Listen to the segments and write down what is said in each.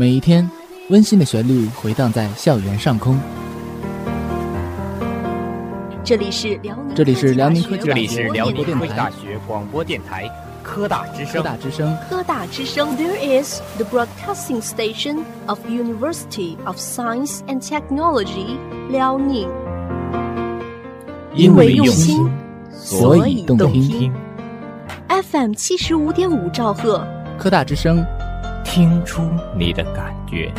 每一天，温馨的旋律回荡在校园上空。这里是辽宁，这里是辽宁科技这里是辽宁科技大大学广播电台科大之声科。大之声。科大之声。There is the broadcasting station of University of Science and Technology, 辽宁。因为用用心，所以动听。听，FM 七十五点五兆赫，科大之声，听出你的感觉。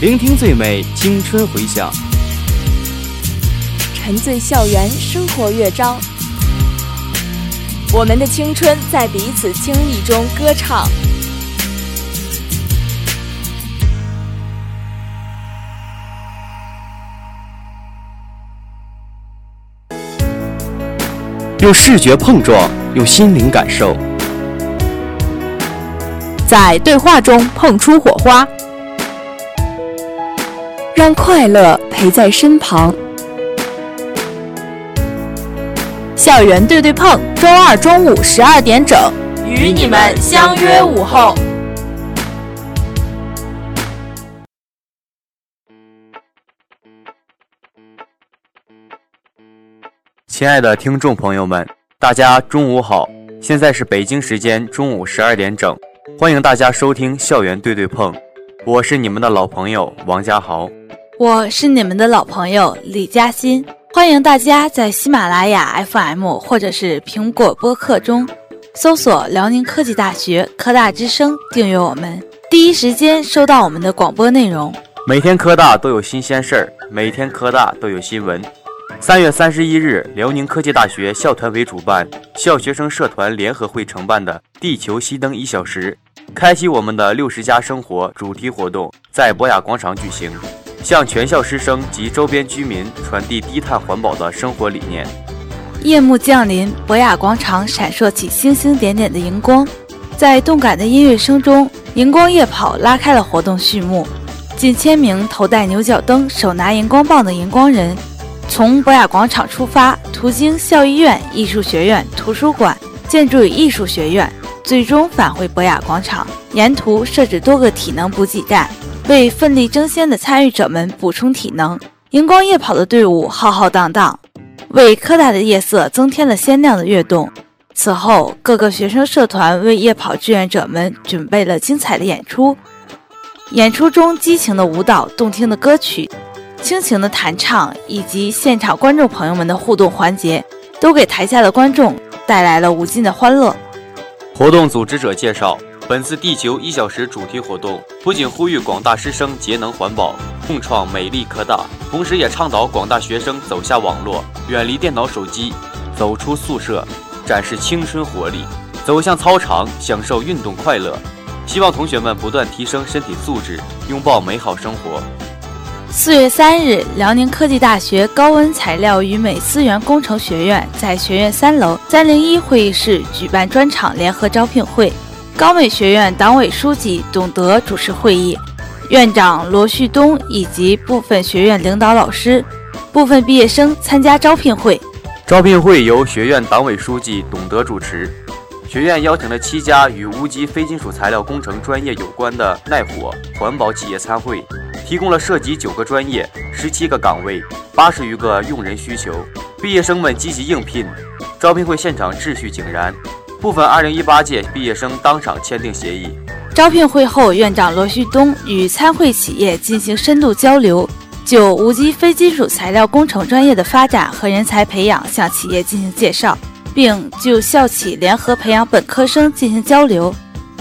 聆听最美青春回响，沉醉校园生活乐章，我们的青春在彼此经历中歌唱。用视觉碰撞，用心灵感受。在对话中碰出火花，让快乐陪在身旁。校园对对碰，周二中午十二点整，与你们相约午后。亲爱的听众朋友们，大家中午好！现在是北京时间中午十二点整，欢迎大家收听《校园对对碰》，我是你们的老朋友王家豪。我是你们的老朋友李嘉欣，欢迎大家在喜马拉雅 FM 或者是苹果播客中搜索辽宁科技大学科大之声，订阅我们，第一时间收到我们的广播内容。每天科大都有新鲜事儿，每天科大都有新闻。三月三十一日，辽宁科技大学校团委主办、校学生社团联合会承办的“地球熄灯一小时，开启我们的六十加生活”主题活动在博雅广场举行，向全校师生及周边居民传递低碳环保的生活理念。夜幕降临，博雅广场闪烁起星星点点的荧光，在动感的音乐声中，荧光夜跑拉开了活动序幕。近千名头戴牛角灯、手拿荧光棒的荧光人，从博雅广场出发，途经校医院、艺术学院、图书馆、建筑与艺术学院，最终返回博雅广场。沿途设置多个体能补给站，为奋力争先的参与者们补充体能。荧光夜跑的队伍浩浩荡荡，为科大的夜色增添了鲜亮的跃动。此后，各个学生社团为夜跑志愿者们准备了精彩的演出。演出中，激情的舞蹈、动听的歌曲、倾情的弹唱，以及现场观众朋友们的互动环节，都给台下的观众带来了无尽的欢乐。活动组织者介绍，本次地球一小时主题活动不仅呼吁广大师生节能环保，共创美丽科大，同时也倡导广大学生走下网络，远离电脑手机，走出宿舍，展示青春活力，走向操场，享受运动快乐。希望同学们不断提升身体素质，拥抱美好生活。四月三日，辽宁科技大学高温材料与镁资源工程学院在学院三楼三零一会议室举办专场联合招聘会。高美学院党委书记董德主持会议，院长罗旭东以及部分学院领导老师、部分毕业生参加招聘会。招聘会由学院党委书记董德主持。学院邀请了七家与无机非金属材料工程专业有关的耐火环保企业参会，提供了涉及九个专业、十七个岗位、八十余个用人需求。毕业生们积极应聘，招聘会现场秩序井然，部分2018届毕业生当场签订协议。招聘会后，院长罗旭东与参会企业进行深度交流，就无机非金属材料工程专业的发展和人才培养向企业进行介绍。并就校企联合培养本科生进行交流。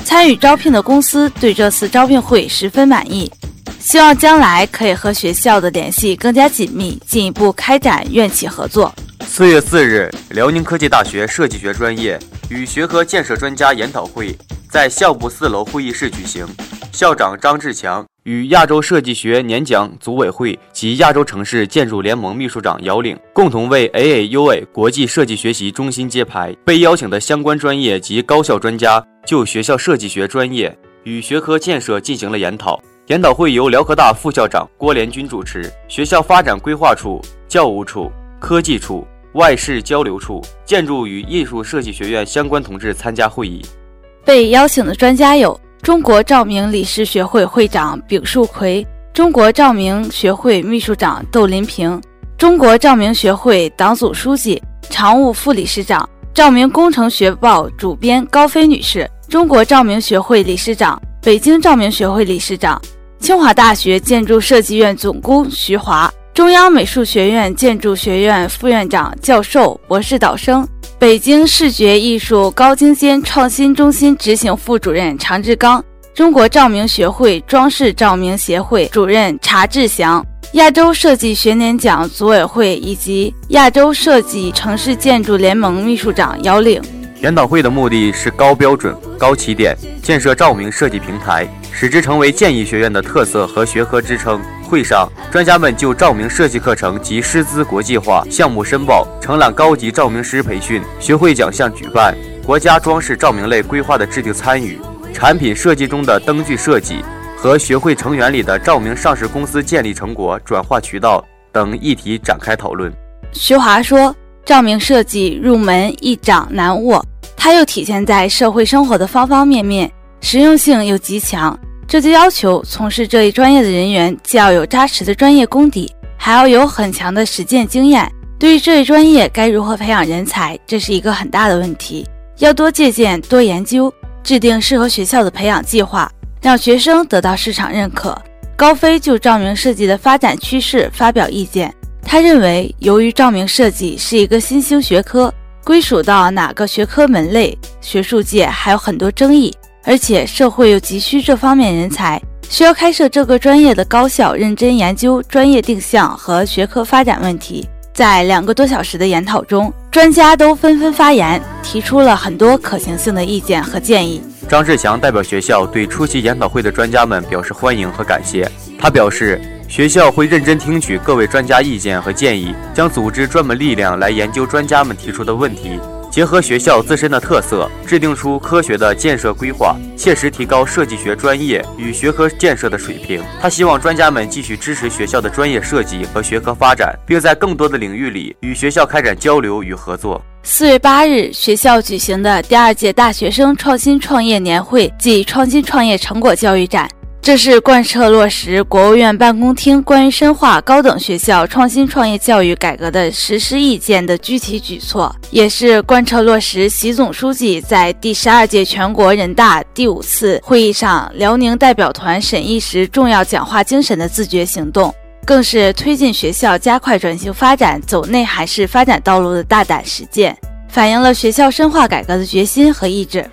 参与招聘的公司对这次招聘会十分满意，希望将来可以和学校的联系更加紧密，进一步开展院企合作。四月四日，辽宁科技大学设计学专业与学科建设专家研讨会在校部四楼会议室举行，校长张志强与亚洲设计学年奖组委会及亚洲城市建筑联盟秘书长姚岭共同为 AAUA 国际设计学习中心揭牌。被邀请的相关专业及高校专家就学校设计学专业与学科建设进行了研讨。研讨会由辽科大副校长郭连军主持，学校发展规划处、教务处、科技处、外事交流处、建筑与艺术设计学院相关同志参加会议。被邀请的专家有中国照明理事学会会长丙树奎、中国照明学会秘书长窦林平、中国照明学会党组书记、常务副理事长、照明工程学报主编高飞女士，中国照明学会理事长、北京照明学会理事长。清华大学建筑设计院总工徐华，中央美术学院建筑学院副院长、教授、博士导生，北京视觉艺术高精尖创新中心执行副主任常志刚，中国照明学会装饰照明协会主任查志祥，亚洲设计学年奖组委会以及亚洲设计城市建筑联盟秘书长姚岭。研讨会的目的是高标准、高起点，建设照明设计平台。使之成为建议学院的特色和学科支撑。会上，专家们就照明设计课程及师资国际化、项目申报、承揽高级照明师培训、学会奖项举办、国家装饰照明类规划的制定参与、产品设计中的灯具设计和学会成员里的照明上市公司建立成果转化渠道等议题展开讨论。徐华说：“照明设计入门易掌难握，它又体现在社会生活的方方面面。”实用性又极强，这就要求从事这一专业的人员既要有扎实的专业功底，还要有很强的实践经验。对于这一专业该如何培养人才，这是一个很大的问题。要多借鉴、多研究，制定适合学校的培养计划，让学生得到市场认可。高飞就照明设计的发展趋势发表意见，他认为，由于照明设计是一个新兴学科，归属到哪个学科门类，学术界还有很多争议。而且社会又急需这方面人才，需要开设这个专业的高校，认真研究专业定向和学科发展问题。在两个多小时的研讨中，专家都纷纷发言，提出了很多可行性的意见和建议。张志强代表学校对出席研讨会的专家们表示欢迎和感谢。他表示，学校会认真听取各位专家意见和建议，将组织专门力量来研究专家们提出的问题。结合学校自身的特色，制定出科学的建设规划，切实提高设计学专业与学科建设的水平。他希望专家们继续支持学校的专业设计和学科发展，并在更多的领域里与学校开展交流与合作。四月八日，学校举行的第二届大学生创新创业年会暨创新创业成果教育展。这是贯彻落实国务院办公厅关于深化高等学校创新创业教育改革的实施意见的具体举措，也是贯彻落实习总书记在第十二届全国人大第五次会议上辽宁代表团审议时重要讲话精神的自觉行动，更是推进学校加快转型发展走内涵式发展道路的大胆实践，反映了学校深化改革的决心和意志。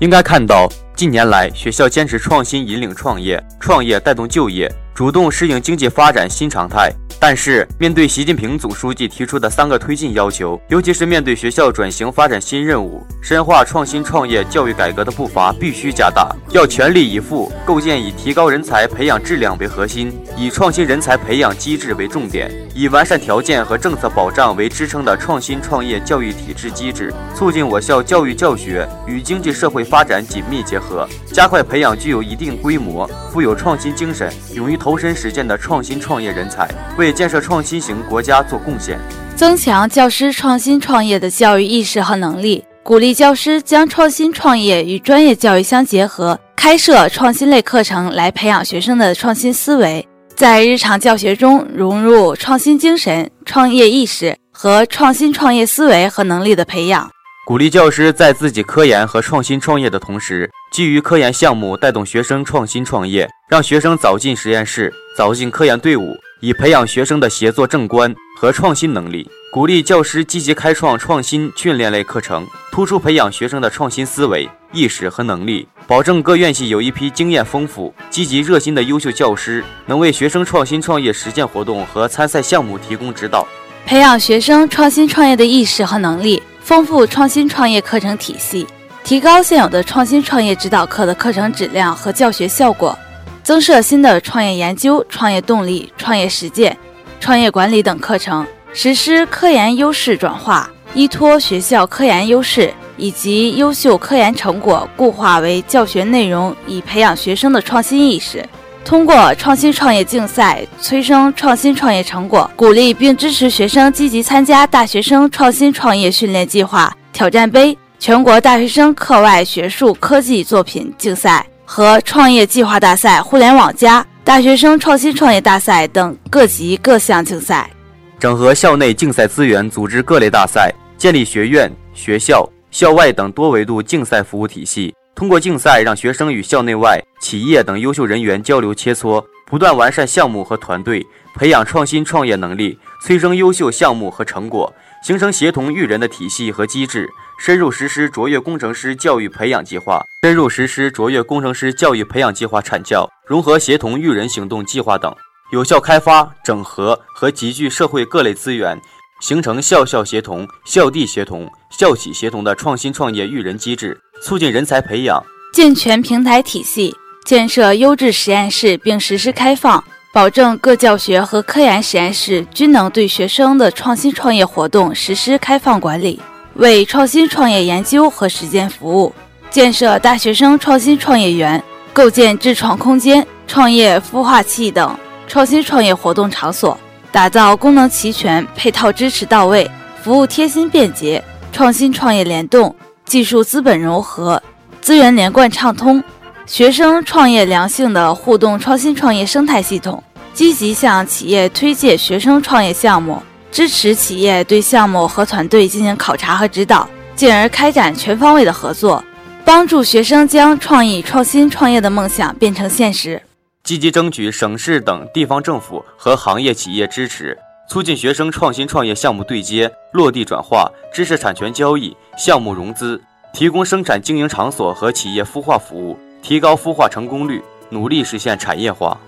应该看到。近年来，学校坚持创新引领创业，创业带动就业，主动适应经济发展新常态。但是，面对习近平总书记提出的三个推进要求，尤其是面对学校转型发展新任务，深化创新创业教育改革的步伐必须加大，要全力以赴构建以提高人才培养质量为核心，以创新人才培养机制为重点，以完善条件和政策保障为支撑的创新创业教育体制机制，促进我校教育教学与经济社会发展紧密结合，加快培养具有一定规模、富有创新精神、勇于投身实践的创新创业人才，为建设创新型国家做贡献，增强教师创新创业的教育意识和能力，鼓励教师将创新创业与专业教育相结合，开设创新类课程来培养学生的创新思维，在日常教学中融入创新精神、创业意识和创新创业思维和能力的培养。鼓励教师在自己科研和创新创业的同时，基于科研项目带动学生创新创业，让学生早进实验室，早进科研队伍。以培养学生的协作正观和创新能力，鼓励教师积极开创创新训练类课程，突出培养学生的创新思维、意识和能力，保证各院系有一批经验丰富、积极热心的优秀教师，能为学生创新创业实践活动和参赛项目提供指导，培养学生创新创业的意识和能力，丰富创新创业课程体系，提高现有的创新创业指导课的课程质量和教学效果。增设新的创业研究、创业动力、创业实践、创业管理等课程，实施科研优势转化，依托学校科研优势，以及优秀科研成果固化为教学内容，以培养学生的创新意识。通过创新创业竞赛催生创新创业成果，鼓励并支持学生积极参加大学生创新创业训练计划、挑战杯、全国大学生课外学术科技作品竞赛和创业计划大赛、互联网加大学生创新创业大赛等各级各项竞赛。整合校内竞赛资源，组织各类大赛，建立学院、学校、校外等多维度竞赛服务体系。通过竞赛，让学生与校内外企业等优秀人员交流切磋，不断完善项目和团队，培养创新创业能力，催生优秀项目和成果，形成协同育人的体系和机制。深入实施卓越工程师教育培养计划，深入实施卓越工程师教育培养计划产教，融合协同育人行动计划等，有效开发、整合和集聚社会各类资源，形成校校协同、校地协同、校企协同的创新创业育人机制。促进人才培养，健全平台体系，建设优质实验室并实施开放，保证各教学和科研实验室均能对学生的创新创业活动实施开放管理，为创新创业研究和实践服务。建设大学生创新创业园，构建智创空间、创业孵化器等创新创业活动场所，打造功能齐全、配套支持到位、服务贴心便捷、创新创业联动。技术资本融合，资源连贯畅通，学生创业良性的互动创新创业生态系统，积极向企业推介学生创业项目，支持企业对项目和团队进行考察和指导，进而开展全方位的合作，帮助学生将创意创新创业的梦想变成现实。积极争取省市等地方政府和行业企业支持。促进学生创新创业项目对接、落地转化、知识产权交易、项目融资，提供生产经营场所和企业孵化服务，提高孵化成功率，努力实现产业化。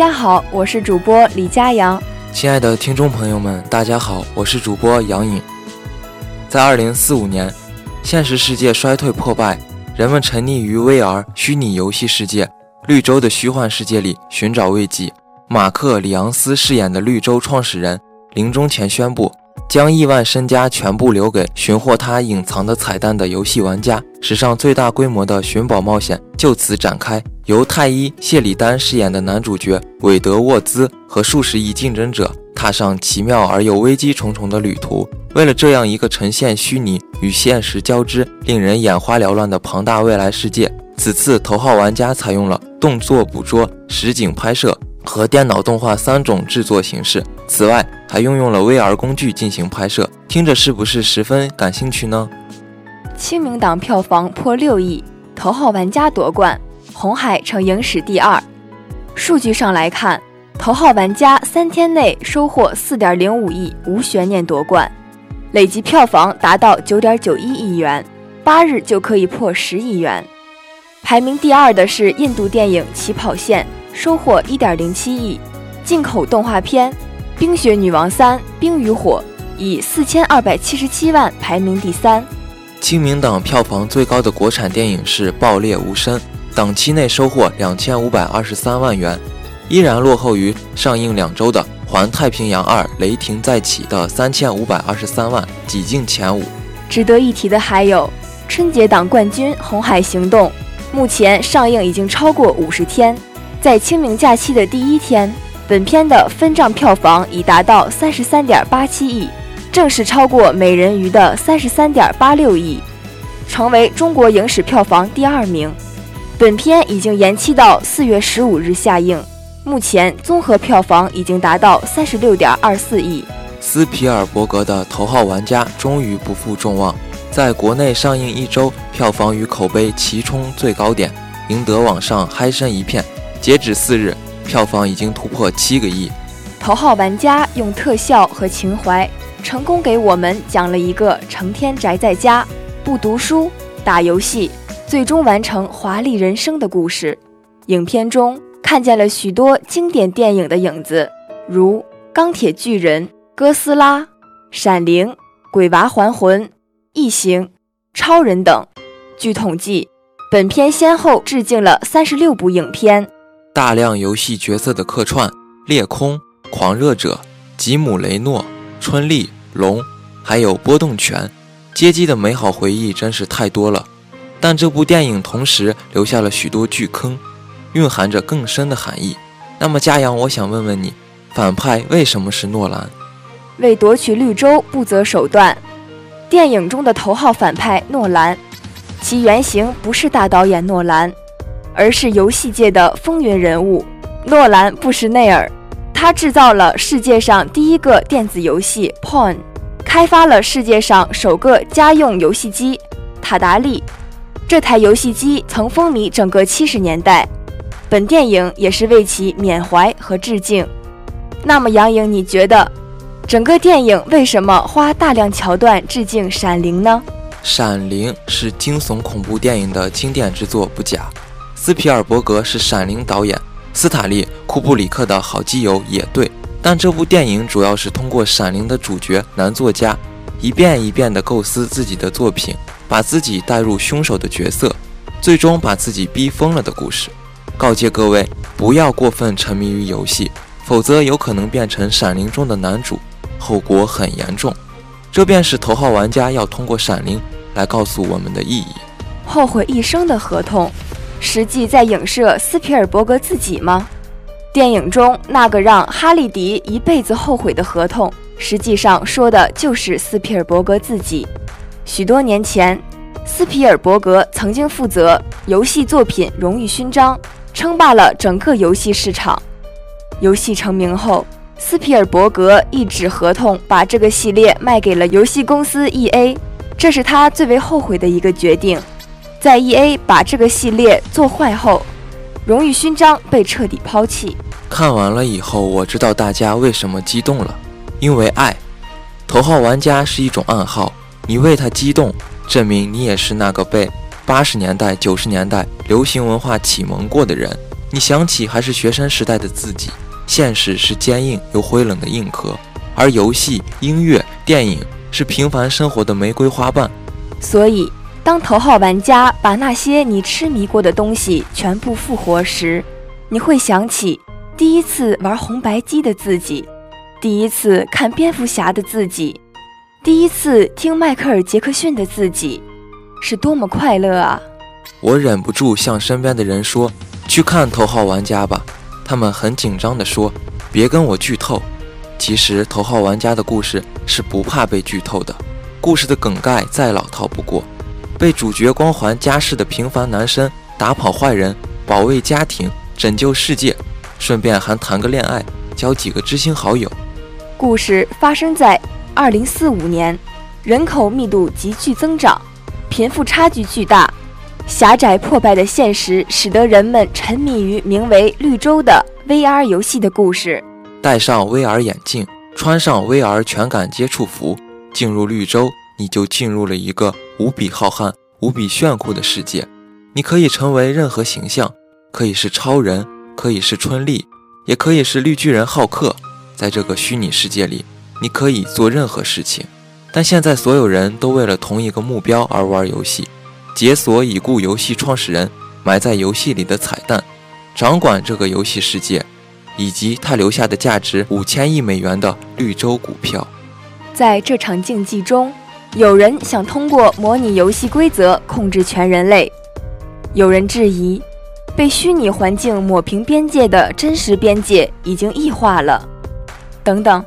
大家好，我是主播李佳阳。亲爱的听众朋友们，大家好，我是主播杨颖。在二零四五年，现实世界衰退破败，人们沉溺于 VR 虚拟游戏世界、绿洲的虚幻世界里寻找慰藉。马克·里昂斯饰演的绿洲创始人临终前宣布，将亿万身家全部留给寻获他隐藏的彩蛋的游戏玩家。史上最大规模的寻宝冒险就此展开。由太医谢里丹饰演的男主角韦德沃兹和数十亿竞争者踏上奇妙而又危机重重的旅途。为了这样一个呈现虚拟与现实交织、令人眼花缭乱的庞大未来世界，此次《头号玩家》采用了动作捕捉、实景拍摄和电脑动画三种制作形式。此外，还运用了 VR 工具进行拍摄。听着是不是十分感兴趣呢？清明档票房破六亿，《头号玩家》夺冠。红海成影史第二。数据上来看，《头号玩家》三天内收获四点零五亿，无悬念夺冠，累计票房达到九点九一亿元，八日就可以破十亿元。排名第二的是印度电影《起跑线》，收获一点零七亿。进口动画片《冰雪女王三：冰与火》以四千二百七十七万排名第三。清明档票房最高的国产电影是《爆裂无声》。档期内收获两千五百二十三万元，依然落后于上映两周的《环太平洋二：雷霆再起》的三千五百二十三万，挤进前五。值得一提的还有春节档冠军《红海行动》，目前上映已经超过五十天，在清明假期的第一天，本片的分账票房已达到三十三点八七亿，正式超过《美人鱼》的三十三点八六亿，成为中国影史票房第二名。本片已经延期到四月十五日下映，目前综合票房已经达到三十六点二四亿。斯皮尔伯格的《头号玩家》终于不负众望，在国内上映一周，票房与口碑齐冲最高点，赢得网上嗨声一片。截止四日，票房已经突破七个亿。《头号玩家》用特效和情怀，成功给我们讲了一个成天宅在家、不读书、打游戏。最终完成华丽人生的故事。影片中看见了许多经典电影的影子，如《钢铁巨人》《哥斯拉》《闪灵》《鬼娃还魂》《异形》《超人》等。据统计，本片先后致敬了三十六部影片，大量游戏角色的客串，裂空、狂热者、吉姆雷诺、春丽、龙，还有波动拳，街机的美好回忆真是太多了。但这部电影同时留下了许多巨坑，蕴含着更深的含义。那么嘉阳，我想问问你，反派为什么是诺兰？为夺取绿洲不择手段。电影中的头号反派诺兰。其原型不是大导演诺兰，而是游戏界的风云人物诺兰·布什内尔。他制造了世界上第一个电子游戏《Pong》，开发了世界上首个家用游戏机——塔达利。这台游戏机曾风靡整个七十年代，本电影也是为其缅怀和致敬。那么，杨颖，你觉得整个电影为什么花大量桥段致敬《闪灵》呢？《闪灵》是惊悚恐怖电影的经典之作，不假。斯皮尔伯格是《闪灵》导演，斯塔利·库布里克的好基友也对。但这部电影主要是通过《闪灵》的主角男作家，一遍一遍地构思自己的作品，把自己带入凶手的角色，最终把自己逼疯了的故事。告诫各位，不要过分沉迷于游戏，否则有可能变成《闪灵》中的男主，后果很严重。这便是头号玩家要通过《闪灵》来告诉我们的意义。后悔一生的合同，实际在影射斯皮尔伯格自己吗？电影中那个让哈利迪一辈子后悔的合同，实际上说的就是斯皮尔伯格自己。许多年前，斯皮尔伯格曾经负责游戏作品荣誉勋章，称霸了整个游戏市场。游戏成名后。斯皮尔伯格一纸合同把这个系列卖给了游戏公司 E A，这是他最为后悔的一个决定。在 E A 把这个系列做坏后，荣誉勋章被彻底抛弃。看完了以后，我知道大家为什么激动了，因为爱。头号玩家是一种暗号，你为他激动，证明你也是那个被八十年代、九十年代流行文化启蒙过的人。你想起还是学生时代的自己。现实是坚硬又灰冷的硬壳，而游戏、音乐、电影是平凡生活的玫瑰花瓣。所以，当头号玩家把那些你痴迷过的东西全部复活时，你会想起第一次玩红白机的自己，第一次看蝙蝠侠的自己，第一次听迈克尔·杰克逊的自己，是多么快乐啊！我忍不住向身边的人说：“去看头号玩家吧。”他们很紧张地说：“别跟我剧透。”其实，头号玩家的故事是不怕被剧透的。故事的梗概再老套不过，被主角光环加饰的平凡男生打跑坏人、保卫家庭、拯救世界，顺便还谈个恋爱，交几个知心好友。故事发生在二零四五年，人口密度急剧增长，贫富差距巨大。狭窄破败的现实使得人们沉迷于名为“绿洲”的 VR 游戏的故事。戴上 VR 眼镜，穿上 VR 全感接触服，进入绿洲，你就进入了一个无比浩瀚、无比炫酷的世界。你可以成为任何形象，可以是超人，可以是春丽，也可以是绿巨人浩克。在这个虚拟世界里，你可以做任何事情。但现在，所有人都为了同一个目标而玩游戏。解锁已故游戏创始人埋在游戏里的彩蛋，掌管这个游戏世界，以及他留下的价值五千亿美元的绿洲股票。在这场竞技中，有人想通过模拟游戏规则控制全人类，有人质疑被虚拟环境抹平边界的真实边界已经异化了，等等，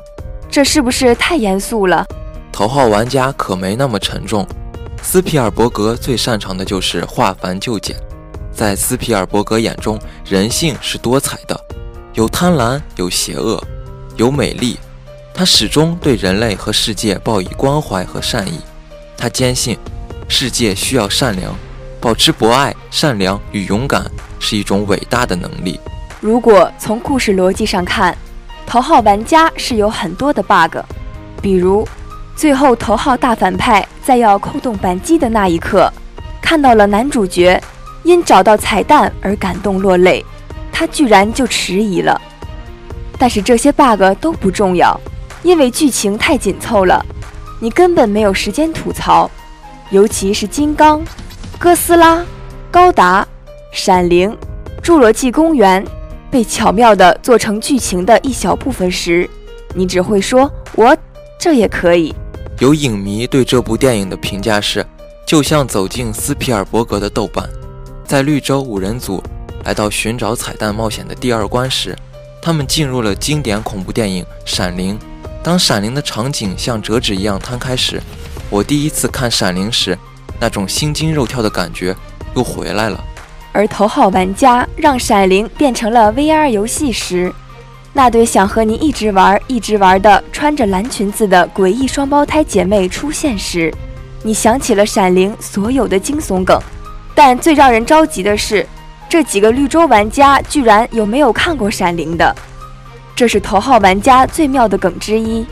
这是不是太严肃了？头号玩家可没那么沉重。斯皮尔伯格最擅长的就是化繁就简。在斯皮尔伯格眼中，人性是多彩的，有贪婪，有邪恶，有美丽。他始终对人类和世界报以关怀和善意。他坚信，世界需要善良，保持博爱、善良与勇敢是一种伟大的能力。如果从故事逻辑上看，头号玩家是有很多的 bug，比如。最后，头号大反派在要扣动扳机的那一刻，看到了男主角因找到彩蛋而感动落泪，他居然就迟疑了。但是这些 bug 都不重要，因为剧情太紧凑了，你根本没有时间吐槽。尤其是金刚、哥斯拉、高达、闪灵、侏罗纪公园被巧妙地做成剧情的一小部分时，你只会说“我这也可以”。有影迷对这部电影的评价是，就像走进斯皮尔伯格的豆瓣。在绿洲五人组来到寻找彩蛋冒险的第二关时，他们进入了经典恐怖电影《闪灵》。当闪灵的场景像折纸一样摊开时，我第一次看《闪灵》时，那种心惊肉跳的感觉又回来了。而头号玩家让《闪灵》变成了 VR 游戏时，那对想和你一直玩、一直玩的穿着蓝裙子的诡异双胞胎姐妹出现时，你想起了《闪灵》所有的惊悚梗。但最让人着急的是，这几个绿洲玩家居然有没有看过《闪灵》的？这是头号玩家最妙的梗之一。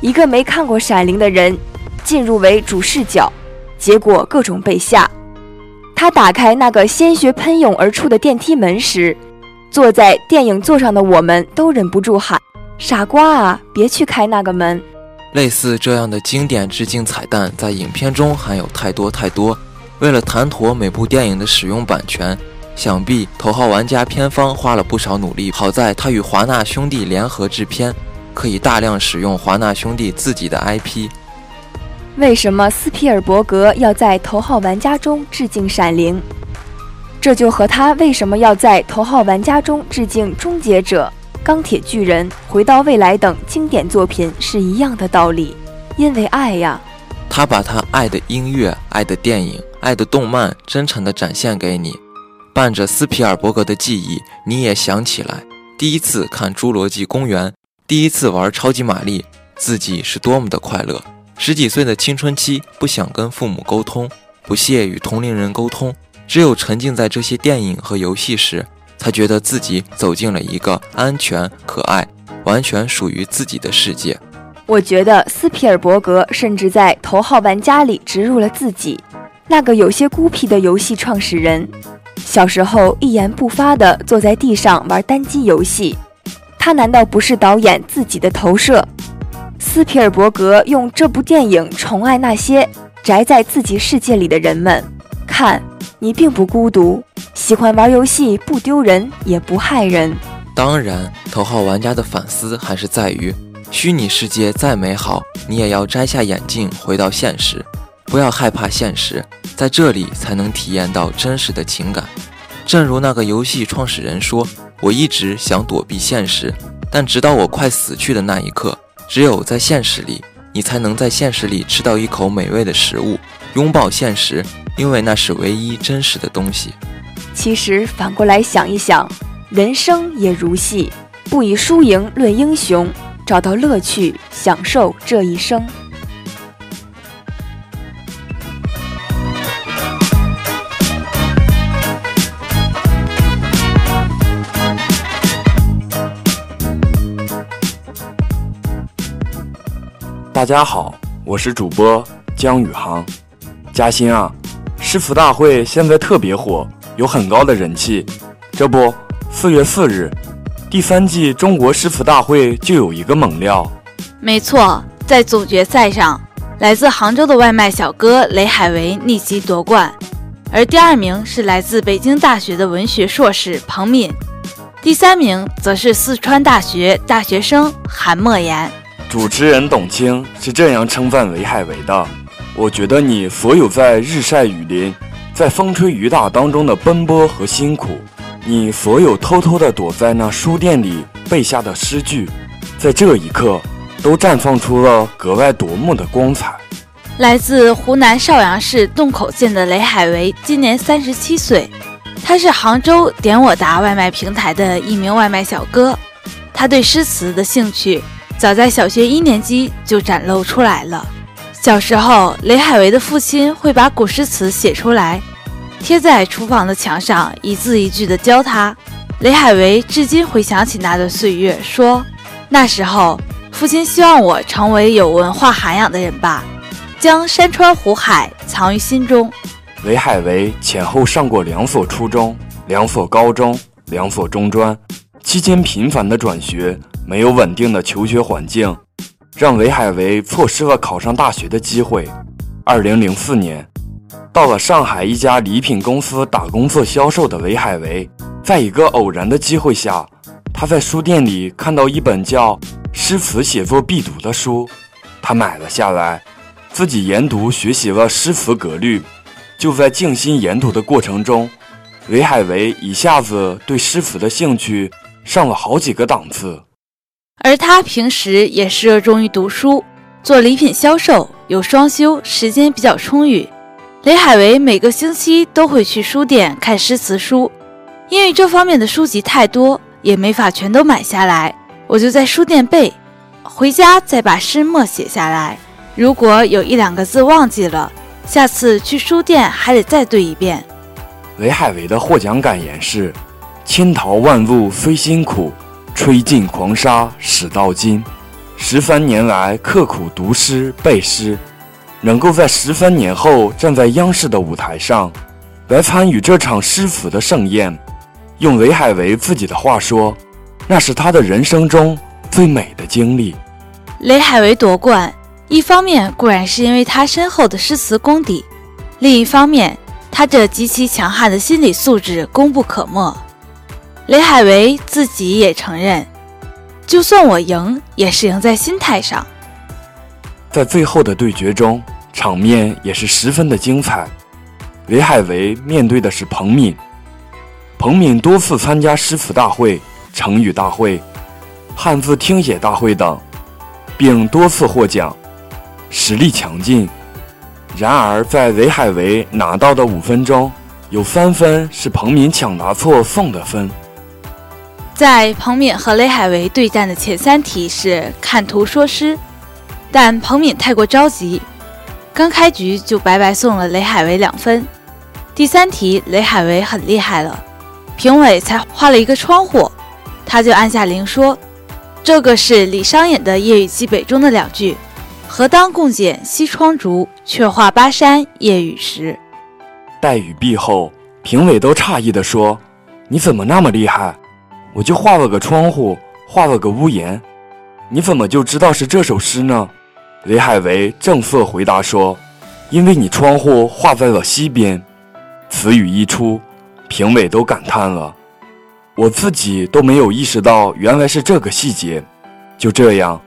一个没看过《闪灵》的人进入为主视角，结果各种被吓。他打开那个鲜血喷涌而出的电梯门时。坐在电影座上的我们都忍不住喊：“傻瓜啊，别去开那个门！”类似这样的经典致敬彩蛋，在影片中还有太多太多。为了谈妥每部电影的使用版权，想必头号玩家片方花了不少努力。好在他与华纳兄弟联合制片，可以大量使用华纳兄弟自己的 IP。为什么斯皮尔伯格要在头号玩家中致敬《闪灵》？这就和他为什么要在《头号玩家》中致敬《终结者》《钢铁巨人》《回到未来》等经典作品是一样的道理，因为爱呀。他把他爱的音乐、爱的电影、爱的动漫真诚地展现给你，伴着斯皮尔伯格的记忆，你也想起来第一次看《侏罗纪公园》，第一次玩超级玛丽，自己是多么的快乐。十几岁的青春期，不想跟父母沟通，不屑与同龄人沟通。只有沉浸在这些电影和游戏时，才觉得自己走进了一个安全、可爱、完全属于自己的世界。我觉得斯皮尔伯格甚至在《头号玩家》里植入了自己那个有些孤僻的游戏创始人。小时候一言不发地坐在地上玩单机游戏，他难道不是导演自己的投射？斯皮尔伯格用这部电影宠爱那些宅在自己世界里的人们。看。你并不孤独，喜欢玩游戏不丢人也不害人。当然，头号玩家的反思还是在于，虚拟世界再美好，你也要摘下眼镜回到现实，不要害怕现实，在这里才能体验到真实的情感。正如那个游戏创始人说：“我一直想躲避现实，但直到我快死去的那一刻，只有在现实里，你才能在现实里吃到一口美味的食物，拥抱现实。”因为那是唯一真实的东西。其实反过来想一想，人生也如戏，不以输赢论英雄，找到乐趣，享受这一生。大家好，我是主播江宇航，嘉欣啊。诗词大会现在特别火，有很高的人气。这不，四月四日，第三季中国诗词大会就有一个猛料。没错，在总决赛上，来自杭州的外卖小哥雷海为逆袭夺冠，而第二名是来自北京大学的文学硕士彭敏，第三名则是四川大学大学生韩莫言。主持人董卿是这样称赞雷海为的。我觉得你所有在日晒雨淋、在风吹雨打当中的奔波和辛苦，你所有偷偷的躲在那书店里背下的诗句，在这一刻都绽放出了格外夺目的光彩。来自湖南邵阳市洞口县的雷海为今年三十七岁，他是杭州点我达外卖平台的一名外卖小哥。他对诗词的兴趣早在小学一年级就展露出来了。小时候，雷海为的父亲会把古诗词写出来，贴在厨房的墙上，一字一句地教他。雷海为至今回想起那段岁月，说：“那时候，父亲希望我成为有文化涵养的人吧，将山川湖海藏于心中。”雷海为前后上过两所初中、两所高中、两所中专，期间频繁的转学，没有稳定的求学环境，让韦海维错失了考上大学的机会。二零零四年，到了上海一家礼品公司打工做销售的韦海维，在一个偶然的机会下，他在书店里看到一本叫《诗词写作必读》的书，他买了下来，自己研读学习了诗词格律。就在静心研读的过程中，韦海维一下子对诗词的兴趣上了好几个档次。而他平时也是热衷于读书，做礼品销售，有双休，时间比较充裕。雷海为每个星期都会去书店看诗词书，因为这方面的书籍太多，也没法全都买下来。我就在书店背，回家再把诗默写下来。如果有一两个字忘记了，下次去书店还得再对一遍。雷海为的获奖感言是：“千淘万物非辛苦，吹尽狂沙始到金。十三年来刻苦读诗背诗，能够在十三年后站在央视的舞台上，来参与这场诗词的盛宴。用雷海为自己的话说，那是他的人生中最美的经历。”雷海为夺冠。一方面固然是因为他深厚的诗词功底，另一方面，他这极其强悍的心理素质功不可没。雷海为自己也承认，就算我赢，也是赢在心态上。在最后的对决中，场面也是十分的精彩。雷海为面对的是彭敏，彭敏多次参加诗词大会、成语大会、汉字听写大会等，并多次获奖。实力强劲，然而在韦海为拿到的五分中，有三分是彭敏抢答错送的分。在彭敏和雷海为对战的前三题是看图说诗，但彭敏太过着急，刚开局就白白送了雷海为两分。第三题雷海为很厉害了，评委才画了一个窗户，他就按下铃说：“这个是李商隐的《夜雨寄北》中的两句。”何当共剪西窗烛，却话巴山夜雨时。待雨毕后，评委都诧异地说：“你怎么那么厉害？我就画了个窗户，画了个屋檐，你怎么就知道是这首诗呢？”雷海为正色回答说：“因为你窗户画在了西边。”此语一出，评委都感叹了，我自己都没有意识到原来是这个细节。就这样。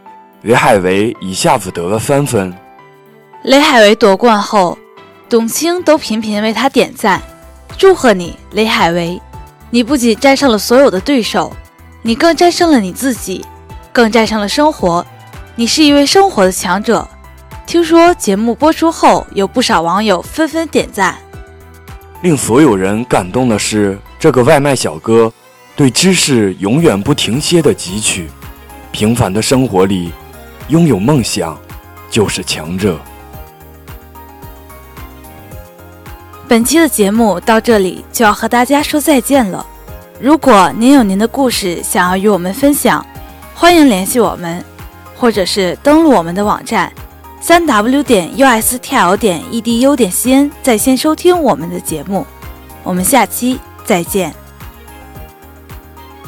雷海为一下子得了三分。雷海为夺冠后，董卿都频频为他点赞，祝贺你，雷海为！你不仅战胜了所有的对手，你更战胜了你自己，更战胜了生活。你是一位生活的强者。听说节目播出后，有不少网友纷纷点赞。令所有人感动的是，这个外卖小哥对知识永远不停歇的汲取，平凡的生活里。拥有梦想，就是强者。本期的节目到这里就要和大家说再见了。如果您有您的故事想要与我们分享，欢迎联系我们，或者是登录我们的网站三 w 点 ustl 点 edu 点 cn 在线收听我们的节目。我们下期再见。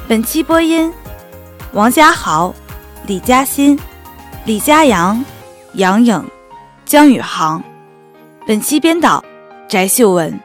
本期播音：王家豪、李嘉欣。李佳阳、杨颖、江宇航，本期编导：翟秀文。